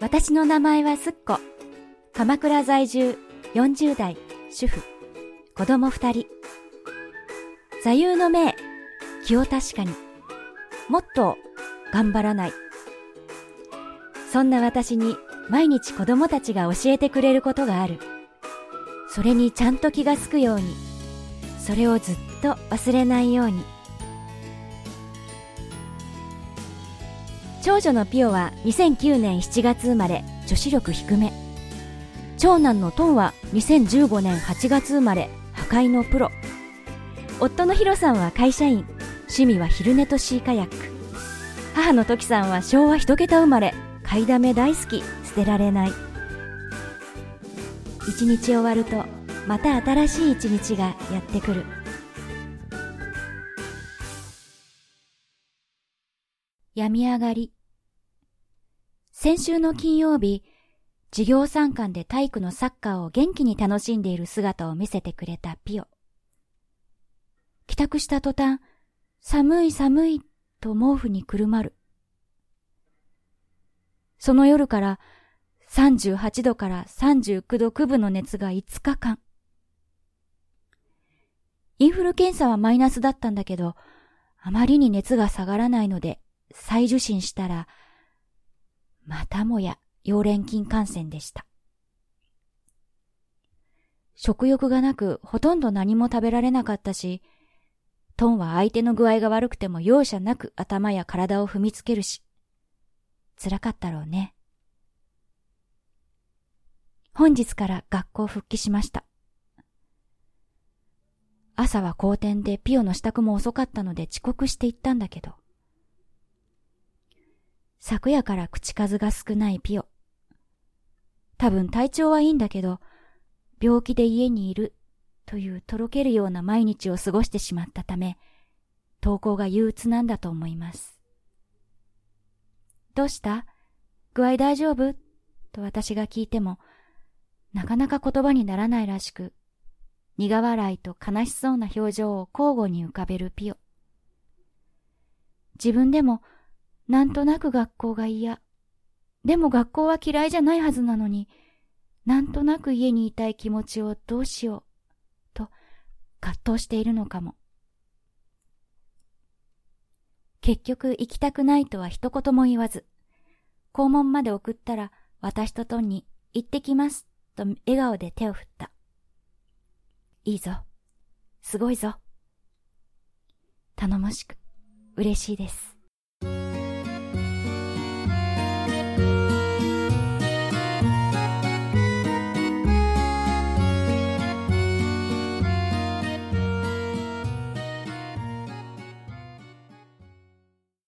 私の名前はすっこ。鎌倉在住40代主婦。子供二人。座右の銘、気を確かに。もっと頑張らない。そんな私に毎日子供たちが教えてくれることがある。それにちゃんと気がつくように。それをずっと忘れないように。長女のピオは2009年7月生まれ、女子力低め。長男のトンは2015年8月生まれ、破壊のプロ。夫のヒロさんは会社員、趣味は昼寝とシーカヤック。母のトキさんは昭和一桁生まれ、買いだめ大好き、捨てられない。一日終わると、また新しい一日がやってくる。病み上がり。先週の金曜日、授業参観で体育のサッカーを元気に楽しんでいる姿を見せてくれたピオ。帰宅した途端、寒い寒いと毛布にくるまる。その夜から38度から39度9分の熱が5日間。インフル検査はマイナスだったんだけど、あまりに熱が下がらないので、再受診したら、またもや溶連菌感染でした。食欲がなくほとんど何も食べられなかったし、トンは相手の具合が悪くても容赦なく頭や体を踏みつけるし、辛かったろうね。本日から学校復帰しました。朝は好転でピオの支度も遅かったので遅刻して行ったんだけど、昨夜から口数が少ないピオ。多分体調はいいんだけど、病気で家にいるというとろけるような毎日を過ごしてしまったため、投稿が憂鬱なんだと思います。どうした？具合大丈夫？と私が聞いても、なかなか言葉にならないらしく、苦笑いと悲しそうな表情を交互に浮かべるピオ。自分でもなんとなく学校が嫌。でも学校は嫌いじゃないはずなのに、なんとなく家にいたい気持ちをどうしよう、と葛藤しているのかも。結局行きたくないとは一言も言わず、校門まで送ったら私とトンに行ってきますと笑顔で手を振った。いいぞ。すごいぞ。頼もしく、嬉しいです。